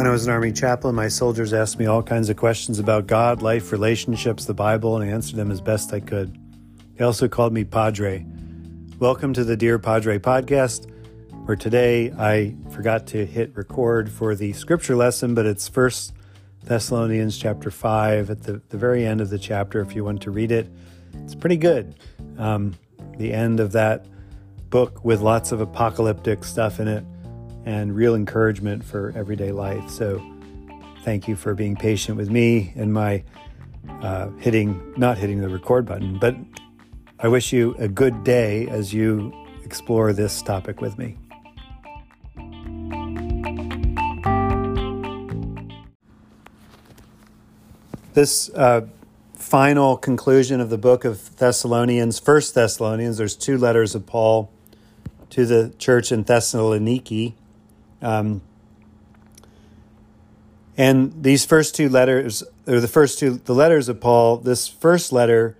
When I was an Army chaplain, my soldiers asked me all kinds of questions about God, life, relationships, the Bible, and I answered them as best I could. They also called me Padre. Welcome to the Dear Padre podcast, where today I forgot to hit record for the scripture lesson, but it's First Thessalonians chapter 5 at the, the very end of the chapter if you want to read it. It's pretty good. Um, the end of that book with lots of apocalyptic stuff in it and real encouragement for everyday life. So, thank you for being patient with me and my uh, hitting, not hitting the record button. But I wish you a good day as you explore this topic with me. This uh, final conclusion of the book of Thessalonians, First Thessalonians, there's two letters of Paul to the church in Thessaloniki. Um, and these first two letters, or the first two, the letters of Paul, this first letter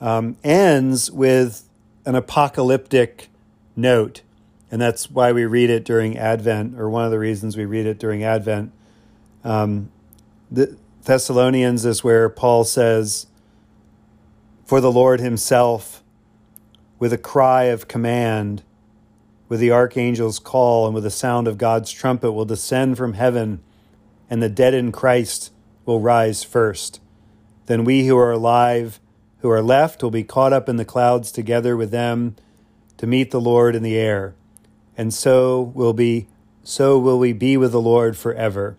um, ends with an apocalyptic note. And that's why we read it during Advent, or one of the reasons we read it during Advent. Um, the Thessalonians is where Paul says, For the Lord himself, with a cry of command, with the archangel's call and with the sound of God's trumpet will descend from heaven, and the dead in Christ will rise first. Then we who are alive, who are left, will be caught up in the clouds together with them to meet the Lord in the air. And so will be so will we be with the Lord forever.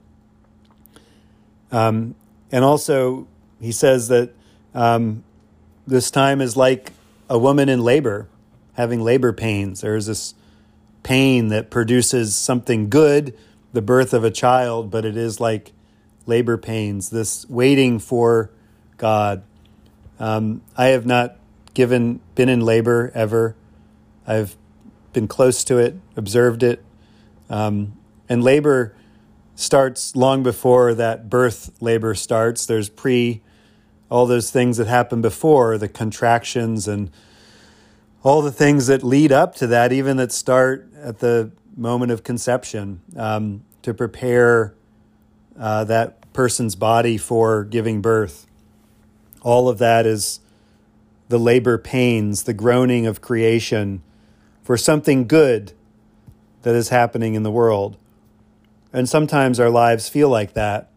Um, and also, he says that um, this time is like a woman in labor, having labor pains. There's this pain that produces something good, the birth of a child, but it is like labor pains, this waiting for God. Um, I have not given been in labor ever. I've been close to it, observed it, um, and labor starts long before that birth labor starts. There's pre all those things that happen before the contractions and all the things that lead up to that, even that start at the moment of conception, um, to prepare uh, that person's body for giving birth. All of that is the labor pains, the groaning of creation for something good that is happening in the world. And sometimes our lives feel like that,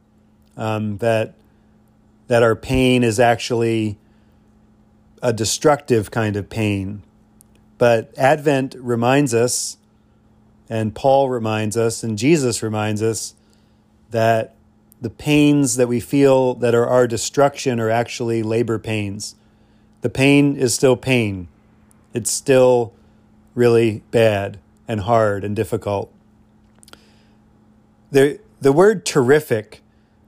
um, that, that our pain is actually a destructive kind of pain but Advent reminds us, and Paul reminds us, and Jesus reminds us that the pains that we feel that are our destruction are actually labor pains. The pain is still pain. It's still really bad and hard and difficult. The, the word terrific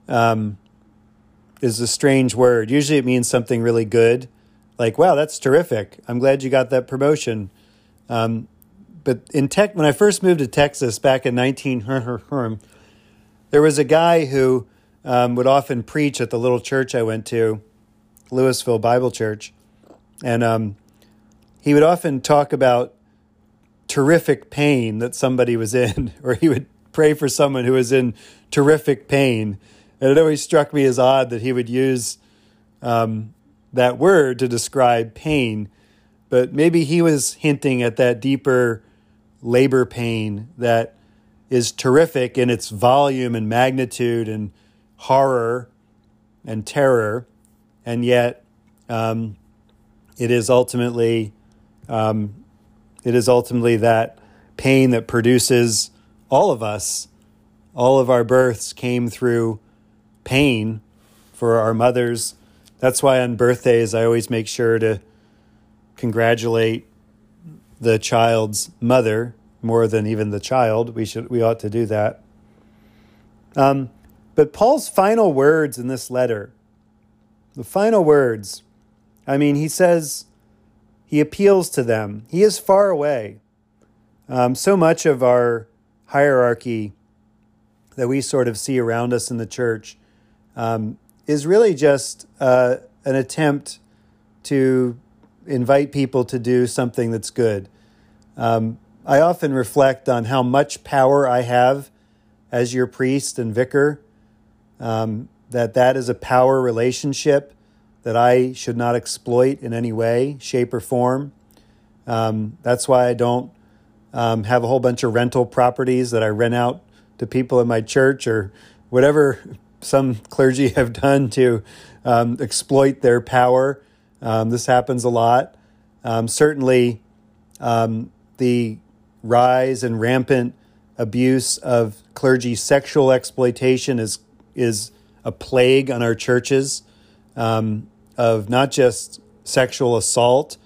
um, is a strange word. Usually it means something really good like, wow, that's terrific. I'm glad you got that promotion. Um, but in tech, when I first moved to Texas back in 19, there was a guy who um, would often preach at the little church I went to, Lewisville Bible Church, and um, he would often talk about terrific pain that somebody was in, or he would pray for someone who was in terrific pain. And it always struck me as odd that he would use um, that word to describe pain, but maybe he was hinting at that deeper labor pain that is terrific in its volume and magnitude and horror and terror, and yet um, it is ultimately um, it is ultimately that pain that produces all of us. All of our births came through pain for our mothers that's why on birthdays, I always make sure to congratulate the child's mother more than even the child. We should, we ought to do that. Um, but Paul's final words in this letter, the final words, I mean, he says, he appeals to them. He is far away. Um, so much of our hierarchy that we sort of see around us in the church um, is really just uh, an attempt to invite people to do something that's good. Um, I often reflect on how much power I have as your priest and vicar, um, that that is a power relationship that I should not exploit in any way, shape, or form. Um, that's why I don't um, have a whole bunch of rental properties that I rent out to people in my church or whatever some clergy have done to um, exploit their power. Um, this happens a lot. Um, certainly, um, the rise and rampant abuse of clergy sexual exploitation is is a plague on our churches um, of not just sexual assault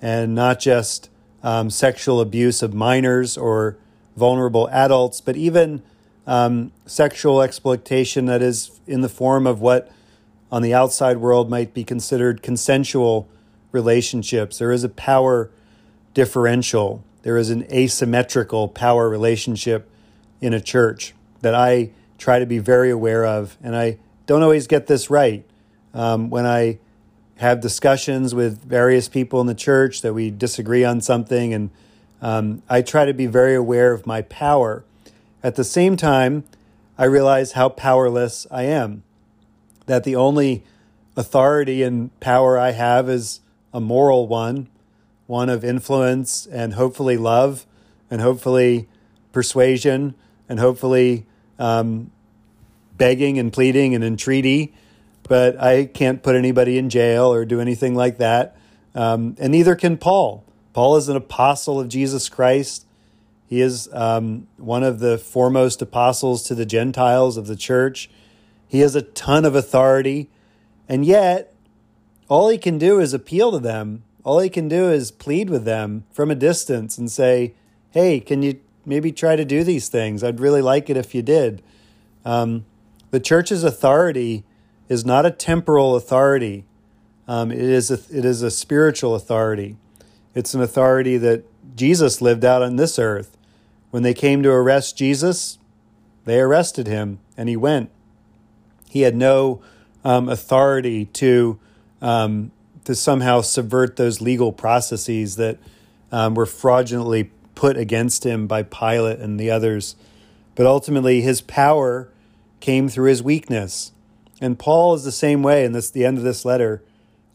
and not just um, sexual abuse of minors or vulnerable adults, but even um, sexual exploitation that is in the form of what on the outside world might be considered consensual relationships. There is a power differential, there is an asymmetrical power relationship in a church that I try to be very aware of. And I don't always get this right. Um, when I have discussions with various people in the church that we disagree on something, and um, I try to be very aware of my power. At the same time, I realize how powerless I am, that the only authority and power I have is a moral one, one of influence and hopefully love and hopefully persuasion and hopefully um, begging and pleading and entreaty but I can't put anybody in jail or do anything like that. Um, and neither can Paul. Paul is an apostle of Jesus Christ. He is um, one of the foremost apostles to the Gentiles of the church. He has a ton of authority, and yet all he can do is appeal to them. All he can do is plead with them from a distance and say, Hey, can you maybe try to do these things? I'd really like it if you did. Um, the church's authority is not a temporal authority. Um, it is a, it is a spiritual authority. It's an authority that Jesus lived out on this earth. When they came to arrest Jesus, they arrested him and he went. He had no um, authority to um, to somehow subvert those legal processes that um, were fraudulently put against him by Pilate and the others. But ultimately, his power came through his weakness. And Paul is the same way in this the end of this letter.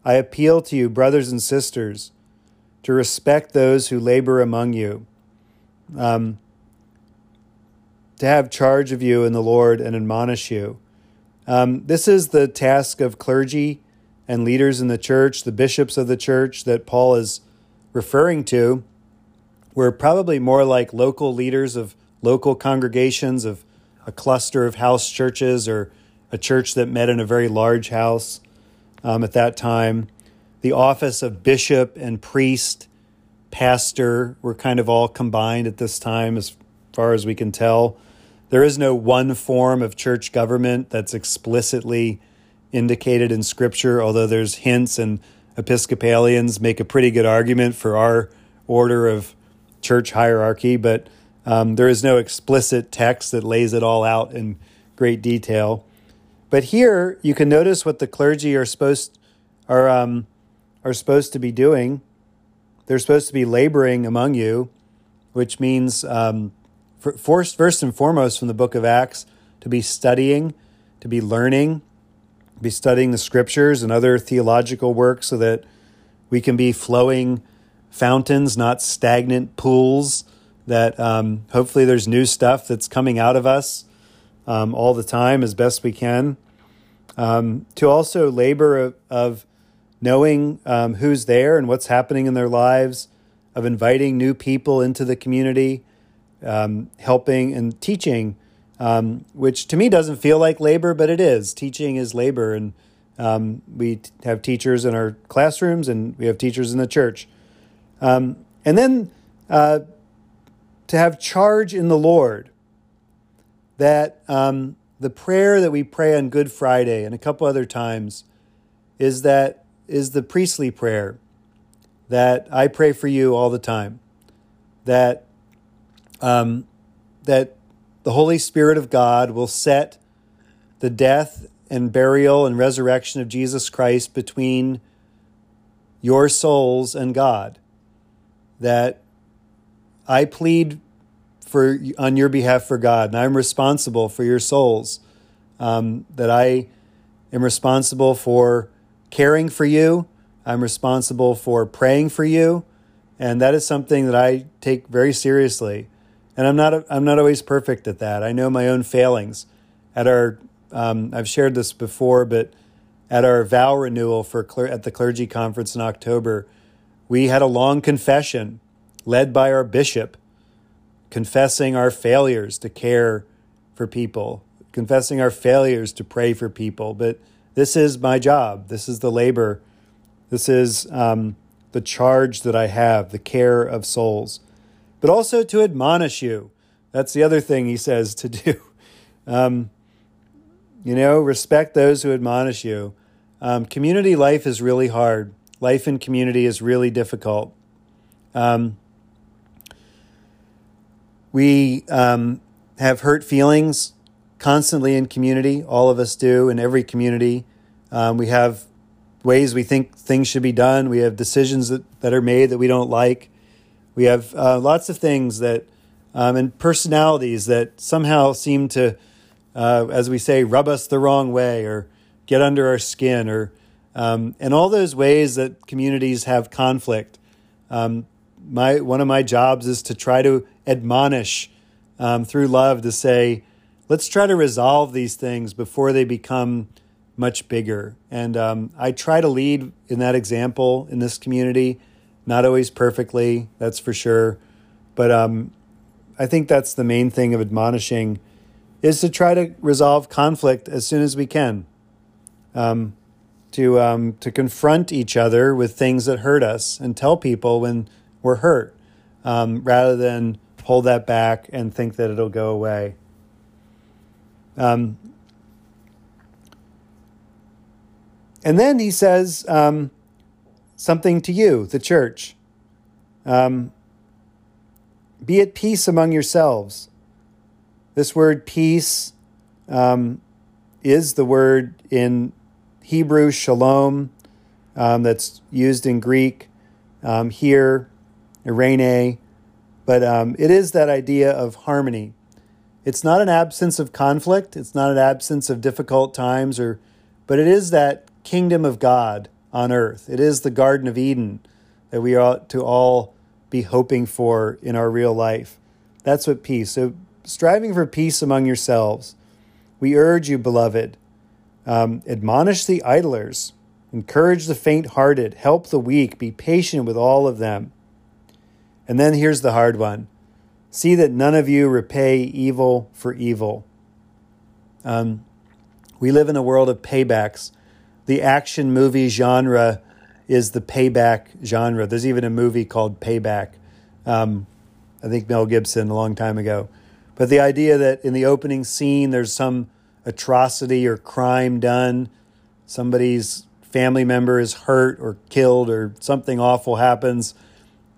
I appeal to you, brothers and sisters, to respect those who labor among you, um, to have charge of you in the Lord and admonish you. Um, this is the task of clergy and leaders in the church, the bishops of the church that Paul is referring to. We're probably more like local leaders of local congregations, of a cluster of house churches or a church that met in a very large house um, at that time. The office of bishop and priest, pastor were kind of all combined at this time, as far as we can tell. There is no one form of church government that's explicitly indicated in Scripture, although there's hints, and Episcopalians make a pretty good argument for our order of church hierarchy, but um, there is no explicit text that lays it all out in great detail. But here you can notice what the clergy are supposed are um, are supposed to be doing. They're supposed to be laboring among you, which means um, first, first and foremost from the book of Acts to be studying, to be learning, be studying the scriptures and other theological works so that we can be flowing fountains, not stagnant pools. That um, hopefully there's new stuff that's coming out of us um, all the time as best we can. Um, to also labor of, of knowing um, who's there and what's happening in their lives, of inviting new people into the community, um, helping and teaching, um, which to me doesn't feel like labor, but it is. Teaching is labor, and um, we have teachers in our classrooms and we have teachers in the church. Um, and then uh, to have charge in the Lord that um, the prayer that we pray on Good Friday and a couple other times is that is the priestly prayer that I pray for you all the time. That um, that the Holy Spirit of God will set the death and burial and resurrection of Jesus Christ between your souls and God. That I plead for on your behalf for God, and I'm responsible for your souls. Um, that I am responsible for caring for you. I'm responsible for praying for you, and that is something that I take very seriously. And I'm not I'm not always perfect at that. I know my own failings. At our um, I've shared this before, but at our vow renewal for at the clergy conference in October, we had a long confession led by our bishop, confessing our failures to care for people, confessing our failures to pray for people. But this is my job. This is the labor. This is um, the charge that I have, the care of souls, but also to admonish you. That's the other thing he says to do. Um, you know, respect those who admonish you. Um, community life is really hard. Life in community is really difficult. Um, we um, have hurt feelings constantly in community. All of us do in every community. Um, we have ways we think things should be done. We have decisions that, that are made that we don't like. We have uh, lots of things that, um, and personalities that somehow seem to uh, as we say, rub us the wrong way or get under our skin, or um, and all those ways that communities have conflict. Um, my one of my jobs is to try to admonish um, through love to say, let's try to resolve these things before they become much bigger. And um, I try to lead in that example in this community, not always perfectly, that's for sure, but um, I think that's the main thing of admonishing is to try to resolve conflict as soon as we can. Um, to um, to confront each other with things that hurt us and tell people when we're hurt, um, rather than hold that back and think that it'll go away. Um, and then he says um, something to you, the church. Um, be at peace among yourselves. This word peace um, is the word in Hebrew shalom um, that's used in Greek um, here, eirene, but um, it is that idea of harmony. It's not an absence of conflict. It's not an absence of difficult times, or, but it is that kingdom of God on earth. It is the Garden of Eden that we ought to all be hoping for in our real life. That's what peace. So striving for peace among yourselves. We urge you, beloved, um, admonish the idlers, encourage the faint hearted, help the weak, be patient with all of them. And then here's the hard one see that none of you repay evil for evil. Um, we live in a world of paybacks. The action movie genre is the payback genre. There's even a movie called Payback. Um, I think Mel Gibson a long time ago. But the idea that in the opening scene there's some atrocity or crime done, somebody's family member is hurt or killed or something awful happens,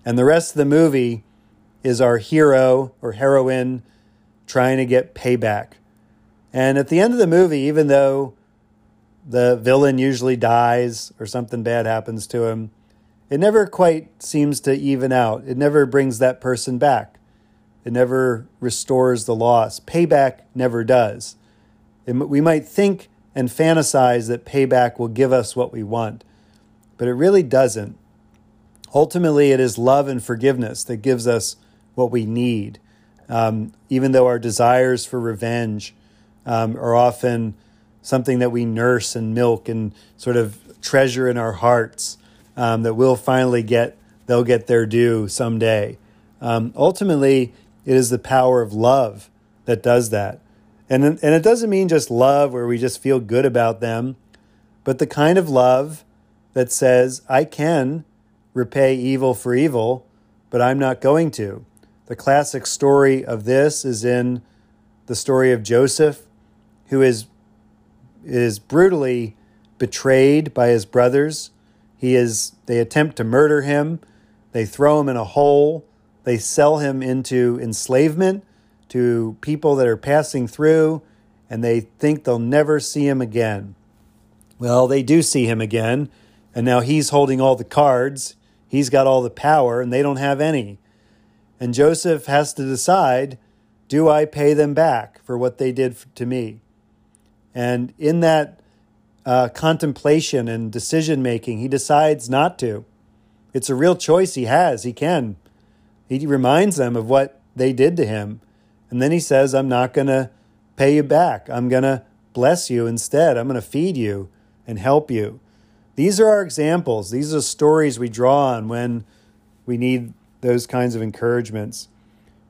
and the rest of the movie is our hero or heroine trying to get payback. And at the end of the movie, even though the villain usually dies or something bad happens to him, it never quite seems to even out. It never brings that person back. It never restores the loss. Payback never does. It, we might think and fantasize that payback will give us what we want, but it really doesn't. Ultimately, it is love and forgiveness that gives us what we need. Um, even though our desires for revenge um, are often something that we nurse and milk and sort of treasure in our hearts, um, that we'll finally get, they'll get their due someday. Um, ultimately, it is the power of love that does that. And, and it doesn't mean just love where we just feel good about them, but the kind of love that says, I can repay evil for evil, but I'm not going to. The classic story of this is in the story of Joseph, who is, is brutally betrayed by his brothers. He is, they attempt to murder him, they throw him in a hole, they sell him into enslavement to people that are passing through, and they think they'll never see him again. Well, they do see him again, and now he's holding all the cards. He's got all the power, and they don't have any. And Joseph has to decide do I pay them back for what they did to me? And in that uh, contemplation and decision making, he decides not to. It's a real choice he has. He can. He reminds them of what they did to him. And then he says, I'm not going to pay you back. I'm going to bless you instead. I'm going to feed you and help you. These are our examples. These are stories we draw on when we need those kinds of encouragements.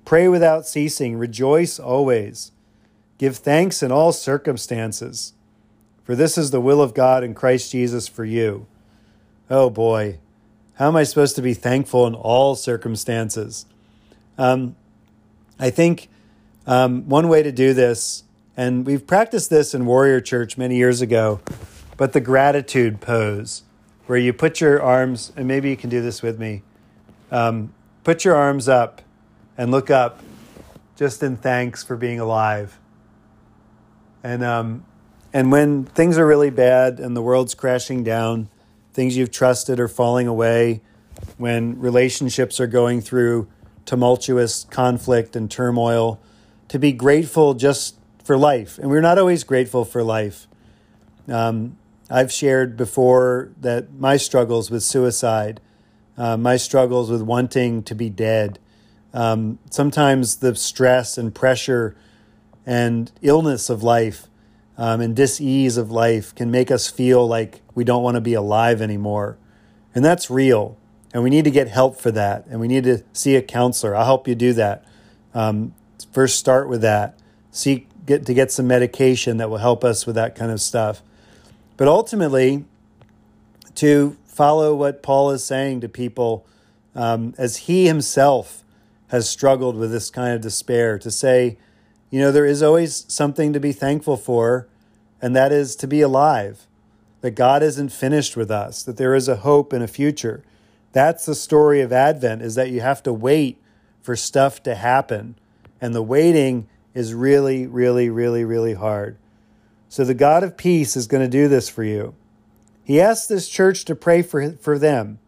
Pray without ceasing, rejoice always. Give thanks in all circumstances, for this is the will of God in Christ Jesus for you. Oh boy, how am I supposed to be thankful in all circumstances? Um, I think um, one way to do this, and we've practiced this in Warrior Church many years ago, but the gratitude pose, where you put your arms, and maybe you can do this with me. Um, put your arms up and look up just in thanks for being alive. And, um, and when things are really bad and the world's crashing down, things you've trusted are falling away, when relationships are going through tumultuous conflict and turmoil, to be grateful just for life. And we're not always grateful for life. Um, I've shared before that my struggles with suicide uh, my struggles with wanting to be dead. Um, sometimes the stress and pressure and illness of life um, and dis-ease of life can make us feel like we don't want to be alive anymore. And that's real and we need to get help for that and we need to see a counselor. I'll help you do that. Um, first start with that. Seek get to get some medication that will help us with that kind of stuff. But ultimately to follow what Paul is saying to people um, as he himself has struggled with this kind of despair to say, you know, there is always something to be thankful for, and that is to be alive, that God isn't finished with us, that there is a hope and a future. That's the story of Advent, is that you have to wait for stuff to happen. And the waiting is really, really, really, really hard. So the God of peace is going to do this for you. He asked this church to pray for, for them,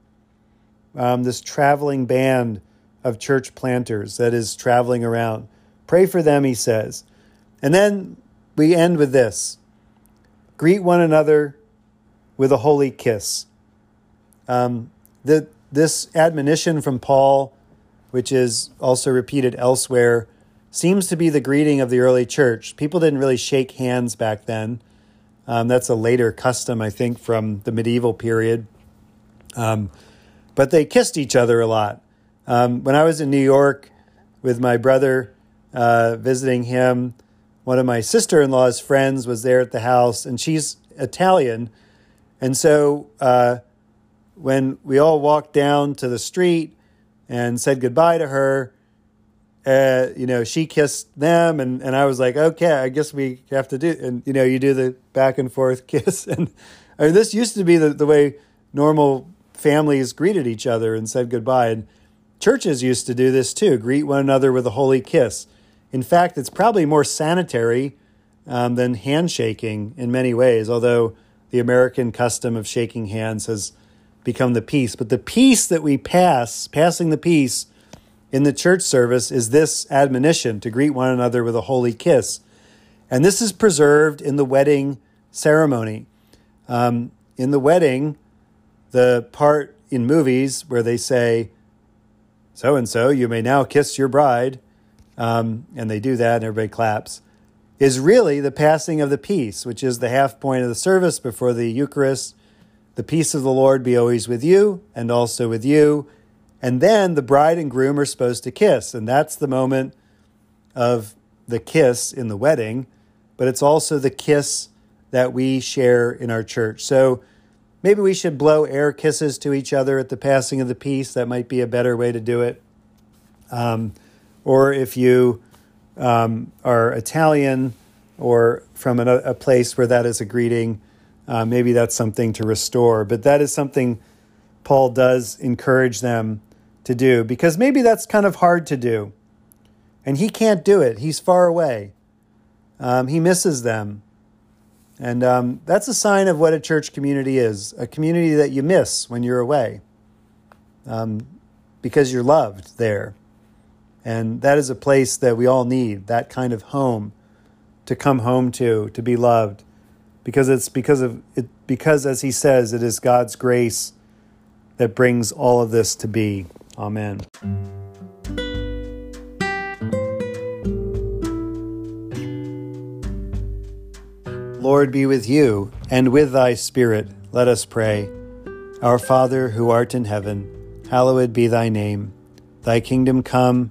um, this traveling band of church planters that is traveling around. Pray for them, he says. And then we end with this greet one another with a holy kiss. Um, the, this admonition from Paul, which is also repeated elsewhere, seems to be the greeting of the early church. People didn't really shake hands back then. Um, that's a later custom, I think, from the medieval period. Um, but they kissed each other a lot. Um, when I was in New York with my brother uh, visiting him, one of my sister in law's friends was there at the house, and she's Italian. And so uh, when we all walked down to the street and said goodbye to her, uh, you know, she kissed them, and, and I was like, okay, I guess we have to do, and you know, you do the back and forth kiss, and I mean, this used to be the, the way normal families greeted each other and said goodbye, and churches used to do this too, greet one another with a holy kiss. In fact, it's probably more sanitary um, than handshaking in many ways, although the American custom of shaking hands has become the peace. But the peace that we pass, passing the peace in the church service is this admonition to greet one another with a holy kiss. And this is preserved in the wedding ceremony. Um, in the wedding, the part in movies where they say, so and so, you may now kiss your bride, um, and they do that and everybody claps, is really the passing of the peace, which is the half point of the service before the Eucharist. The peace of the Lord be always with you and also with you and then the bride and groom are supposed to kiss. And that's the moment of the kiss in the wedding, but it's also the kiss that we share in our church. So maybe we should blow air kisses to each other at the passing of the peace. That might be a better way to do it. Um, or if you um, are Italian or from a, a, place where that is a greeting, uh, maybe that's something to restore. But that is something Paul does encourage them to do because maybe that's kind of hard to do. And he can't do it, he's far away. Um, he misses them. And um, that's a sign of what a church community is a community that you miss when you're away um, because you're loved there. And that is a place that we all need, that kind of home to come home to, to be loved. Because it's because of it because as he says, it is God's grace that brings all of this to be. Amen. Lord be with you, and with thy Spirit. Let us pray. Our Father, who art in heaven, hallowed be thy name. Thy kingdom come,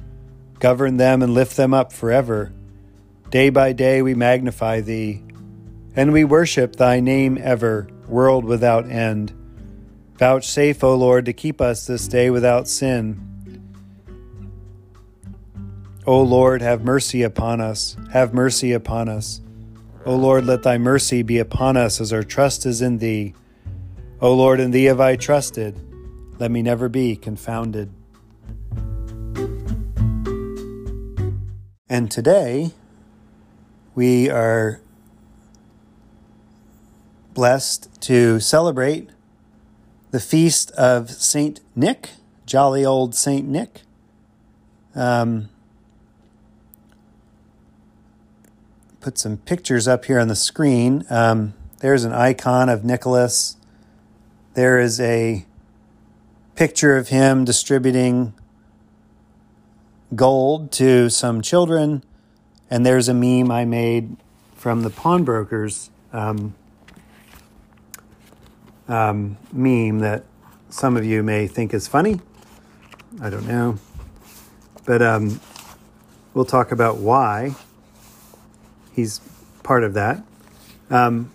Govern them and lift them up forever. Day by day we magnify thee, and we worship thy name ever, world without end. Vouchsafe, O Lord, to keep us this day without sin. O Lord, have mercy upon us, have mercy upon us. O Lord, let thy mercy be upon us as our trust is in thee. O Lord, in thee have I trusted. Let me never be confounded. And today, we are blessed to celebrate the feast of Saint Nick, jolly old Saint Nick. Um, put some pictures up here on the screen. Um, there's an icon of Nicholas. There is a picture of him distributing gold to some children, and there's a meme I made from the pawnbrokers um, um, meme that some of you may think is funny. I don't know, but um, we'll talk about why he's part of that. Um,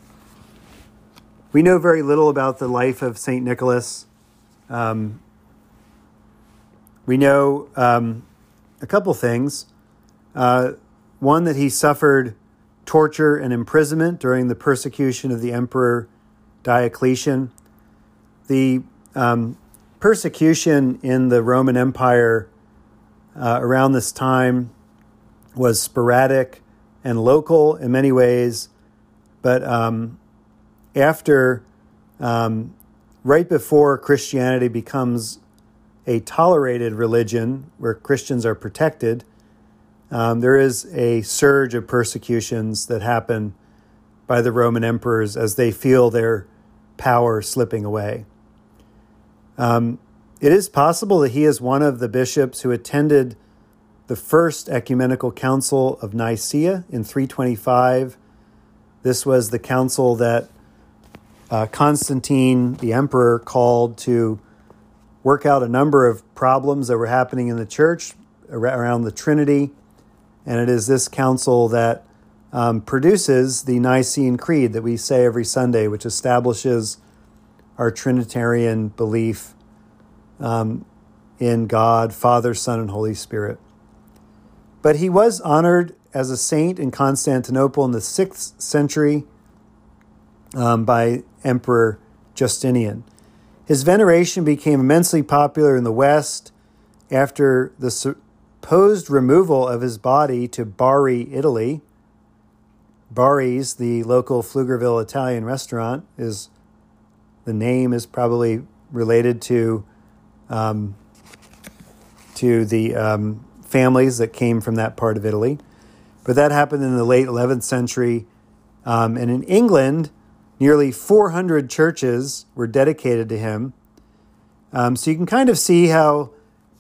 we know very little about the life of Saint Nicholas. Um, we know um, a couple things. Uh, one, that he suffered torture and imprisonment during the persecution of the Emperor Diocletian. The um, persecution in the Roman Empire uh, around this time was sporadic and local in many ways, but um, after, um, right before Christianity becomes a tolerated religion where Christians are protected, um, there is a surge of persecutions that happen by the Roman emperors as they feel their power slipping away. Um, it is possible that he is one of the bishops who attended the first ecumenical council of Nicaea in 325. This was the council that uh, Constantine, the emperor, called to work out a number of problems that were happening in the church around the Trinity. And it is this council that um, produces the Nicene Creed that we say every Sunday, which establishes our Trinitarian belief um, in God, Father, Son, and Holy Spirit. But he was honored as a saint in Constantinople in the sixth century um, by Emperor Justinian. His veneration became immensely popular in the West after the supposed removal of his body to Bari, Italy. Bari's, the local Pflugerville Italian restaurant, is the name is probably related to um, to the um, families that came from that part of Italy. But that happened in the late 11th century. Um, and in England, nearly 400 churches were dedicated to him. Um, so you can kind of see how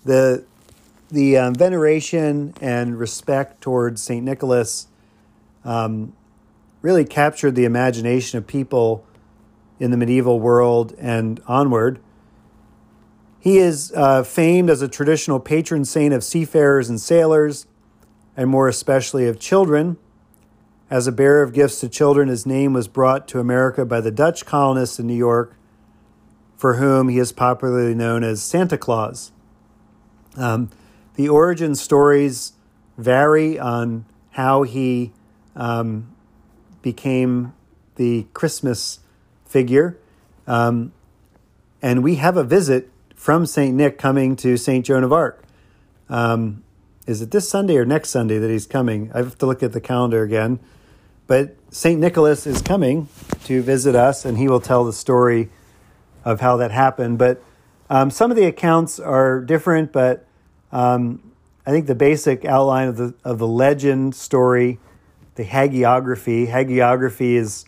the, the um, veneration and respect towards St. Nicholas um, really captured the imagination of people in the medieval world and onward. He is uh, famed as a traditional patron saint of seafarers and sailors, and more especially of children. As a bearer of gifts to children, his name was brought to America by the Dutch colonists in New York, for whom he is popularly known as Santa Claus. Um, the origin stories vary on how he um, became the Christmas figure. Um, and we have a visit from St. Nick coming to St. Joan of Arc. Um, is it this Sunday or next Sunday that he's coming? I have to look at the calendar again. But St. Nicholas is coming to visit us, and he will tell the story of how that happened. But um, some of the accounts are different, but um, I think the basic outline of the of the legend story, the hagiography. Hagiography is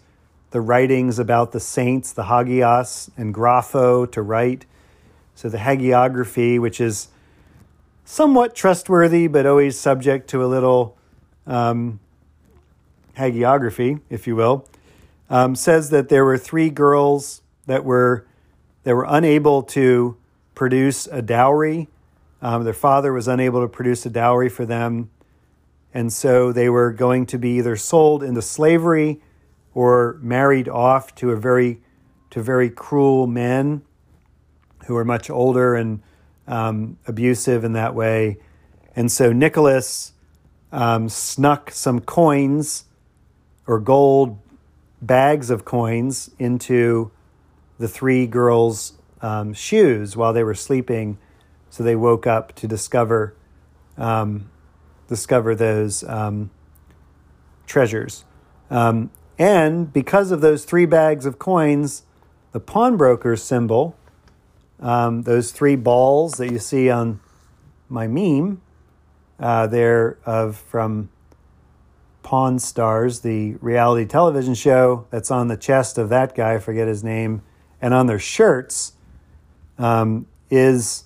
the writings about the saints, the hagios, and grapho to write. So the hagiography, which is somewhat trustworthy, but always subject to a little um, hagiography, if you will, um, says that there were three girls that were that were unable to produce a dowry. Um, their father was unable to produce a dowry for them, and so they were going to be either sold into slavery or married off to a very to very cruel men who were much older and um, abusive in that way. And so Nicholas um, snuck some coins or gold bags of coins into the three girls' um, shoes while they were sleeping. So they woke up to discover um, discover those um, treasures. Um, and because of those three bags of coins, the pawnbroker symbol, um, those three balls that you see on my meme, uh, they're of from Pawn Stars, the reality television show that's on the chest of that guy, I forget his name, and on their shirts um, is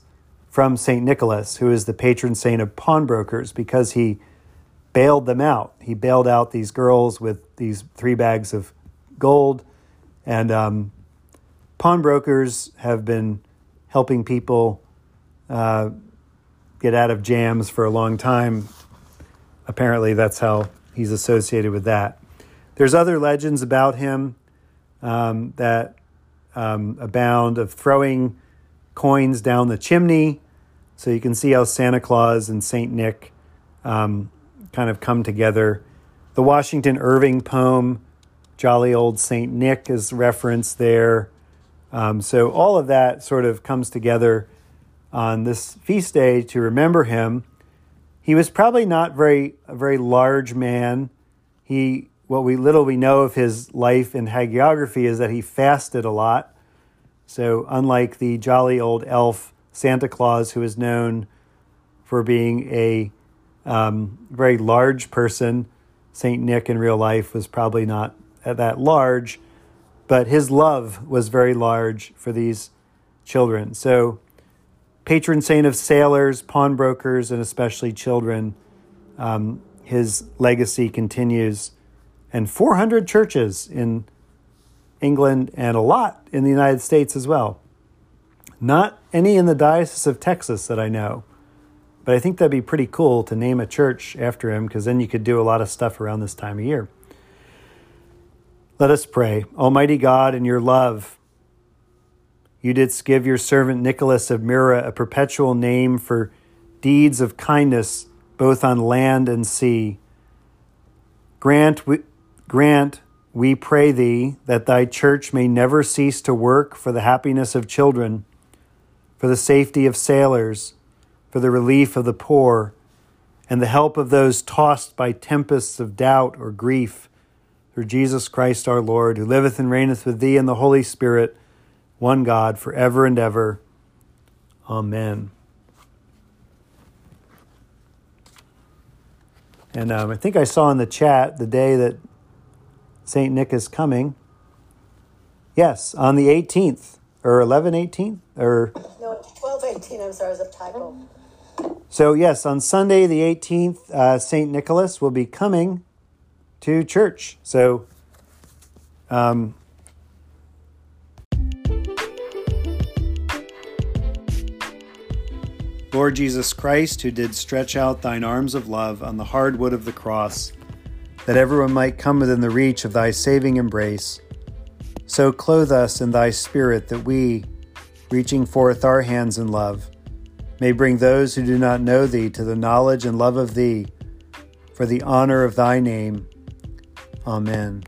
from St. Nicholas, who is the patron saint of pawnbrokers, because he bailed them out. He bailed out these girls with these three bags of gold. And um, pawnbrokers have been helping people uh, get out of jams for a long time. Apparently, that's how he's associated with that. There's other legends about him um, that um, abound of throwing coins down the chimney. So you can see how Santa Claus and Saint Nick um, kind of come together. The Washington Irving poem, Jolly Old Saint Nick, is referenced there. Um, so all of that sort of comes together on this feast day to remember him. He was probably not very a very large man. He what we little we know of his life in hagiography is that he fasted a lot. So unlike the jolly old elf Santa Claus, who is known for being a um, very large person, Saint Nick in real life was probably not that large, but his love was very large for these children. So patron saint of sailors, pawnbrokers, and especially children. Um, his legacy continues, and 400 churches in England and a lot in the United States as well. Not any in the Diocese of Texas that I know, but I think that'd be pretty cool to name a church after him because then you could do a lot of stuff around this time of year. Let us pray. Almighty God, in your love, you didst give your servant Nicholas of Myra a perpetual name for deeds of kindness both on land and sea. Grant, we, grant, we pray thee, that thy church may never cease to work for the happiness of children, for the safety of sailors, for the relief of the poor, and the help of those tossed by tempests of doubt or grief, through Jesus Christ our Lord, who liveth and reigneth with thee in the Holy Spirit one God, forever and ever. Amen. And um, I think I saw in the chat the day that St. Nick is coming. Yes, on the 18th, or 11 18th, or. No, 12 18, I'm sorry, it was a typo. So, yes, on Sunday the 18th, uh, St. Nicholas will be coming to church. So, um, Lord Jesus Christ, who did stretch out thine arms of love on the hard wood of the cross, that everyone might come within the reach of thy saving embrace, so clothe us in thy spirit that we, reaching forth our hands in love, may bring those who do not know thee to the knowledge and love of thee for the honor of thy name. Amen.